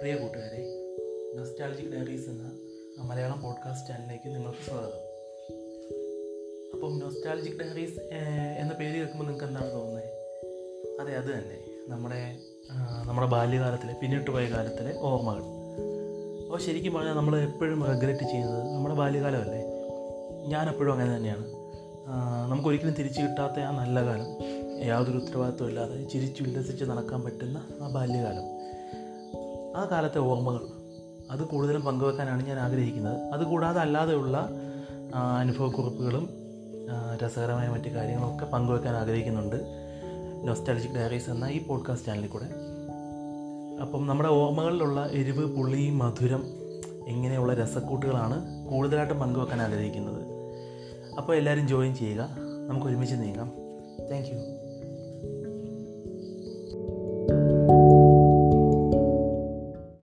പ്രിയ കൂട്ടുകാരെ nostalgic diaries എന്ന Malayalam podcast ചാനലിലേക്ക് നിങ്ങൾക്ക് സ്വാഗതം. അപ്പം നൊസ്റ്റാലജിക് ഡയറീസ് എന്ന പേര് കേൾക്കുമ്പോൾ നിങ്ങൾക്ക് എന്താണ് തോന്നുന്നത് അതെ അത് തന്നെ. നമ്മുടെ നമ്മുടെ ബാല്യകാലത്തിലെ പിന്നിട്ട് പോയ കാലത്തിലെ ഓർമ്മകൾ. അപ്പോൾ ശരിക്കും പറഞ്ഞാൽ നമ്മൾ എപ്പോഴും റെഗ്രറ്റ് ചെയ്യുന്നത് നമ്മുടെ ബാല്യകാലമല്ലേ? ഞാനെപ്പോഴും അങ്ങനെ തന്നെയാണ്. നമുക്ക് നമുക്കൊരിക്കലും തിരിച്ചു കിട്ടാത്ത ആ നല്ല കാലം യാതൊരു ഉത്തരവാദിത്വം ഇല്ലാതെ ചിരിച്ചു ഉല്ലസിച്ച് നടക്കാൻ പറ്റുന്ന ആ ബാല്യകാലം. ആ കാലത്തെ ഓർമ്മകൾ. അത് കൂടുതലും പങ്കുവെക്കാനാണ് ഞാൻ ആഗ്രഹിക്കുന്നത്. അതുകൂടാതെ അല്ലാതെയുള്ള അനുഭവക്കുറിപ്പുകളും രസകരമായ മറ്റു കാര്യങ്ങളൊക്കെ പങ്കുവെക്കാൻ ആഗ്രഹിക്കുന്നുണ്ട്. നൊസ്റ്റാലജിക് ഡയറീസ് എന്ന ഈ പോഡ്കാസ്റ്റ് ചാനലിൽ കൂടെ. അപ്പം നമ്മുടെ ഓർമ്മകളിലുള്ള എരിവ് പുളി മധുരം ഇങ്ങനെയുള്ള രസക്കൂട്ടുകളാണ് കൂടുതലായിട്ടും പങ്കുവെക്കാൻ ആഗ്രഹിക്കുന്നത്. അപ്പോൾ എല്ലാവരും ജോയിൻ ചെയ്യുക. നമുക്ക് ഒരുമിച്ച് നീങ്ങാം. താങ്ക്